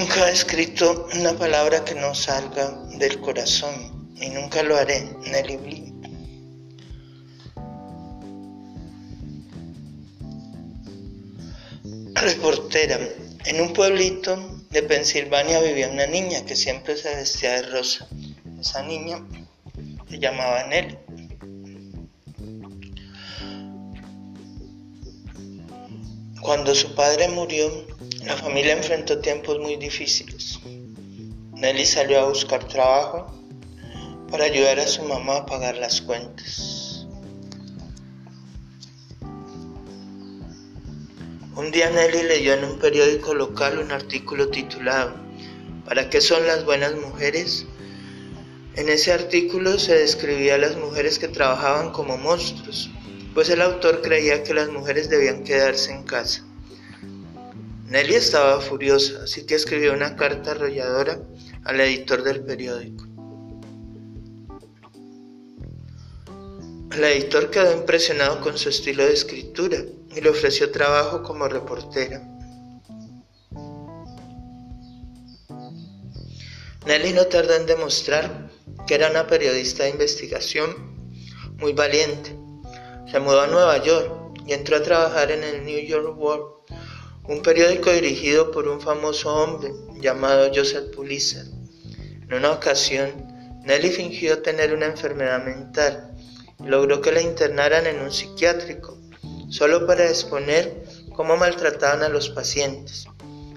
Nunca he escrito una palabra que no salga del corazón y nunca lo haré, Nelly Bly. Reportera. En un pueblito de Pensilvania vivía una niña que siempre se vestía de rosa. Esa niña se llamaba Nelly. Cuando su padre murió, la familia enfrentó tiempos muy difíciles. Nelly salió a buscar trabajo para ayudar a su mamá a pagar las cuentas. Un día Nelly leyó en un periódico local un artículo titulado ¿Para qué son las buenas mujeres? En ese artículo se describía a las mujeres que trabajaban como monstruos, pues el autor creía que las mujeres debían quedarse en casa. Nelly estaba furiosa, así que escribió una carta arrolladora al editor del periódico. El editor quedó impresionado con su estilo de escritura y le ofreció trabajo como reportera. Nelly no tardó en demostrar que era una periodista de investigación muy valiente se mudó a Nueva York y entró a trabajar en el New York World, un periódico dirigido por un famoso hombre llamado Joseph Pulitzer. En una ocasión, Nelly fingió tener una enfermedad mental y logró que la internaran en un psiquiátrico, solo para exponer cómo maltrataban a los pacientes.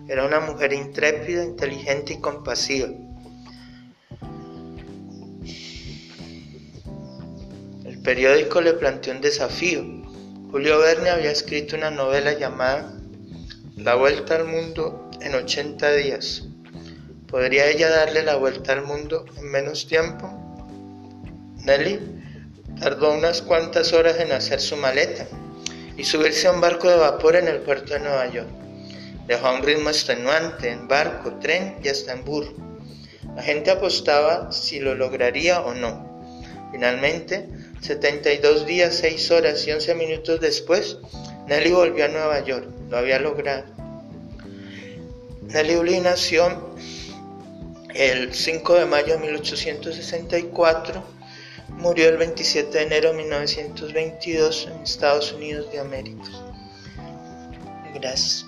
Era una mujer intrépida, inteligente y compasiva. periódico le planteó un desafío. Julio Verne había escrito una novela llamada La vuelta al mundo en 80 días. ¿Podría ella darle la vuelta al mundo en menos tiempo? Nelly tardó unas cuantas horas en hacer su maleta y subirse a un barco de vapor en el puerto de Nueva York. Dejó un ritmo extenuante en barco, tren y hasta en burro. La gente apostaba si lo lograría o no. Finalmente, 72 días, 6 horas y 11 minutos después, Nelly volvió a Nueva York. Lo había logrado. Nelly Bly nació el 5 de mayo de 1864, murió el 27 de enero de 1922 en Estados Unidos de América. Gracias.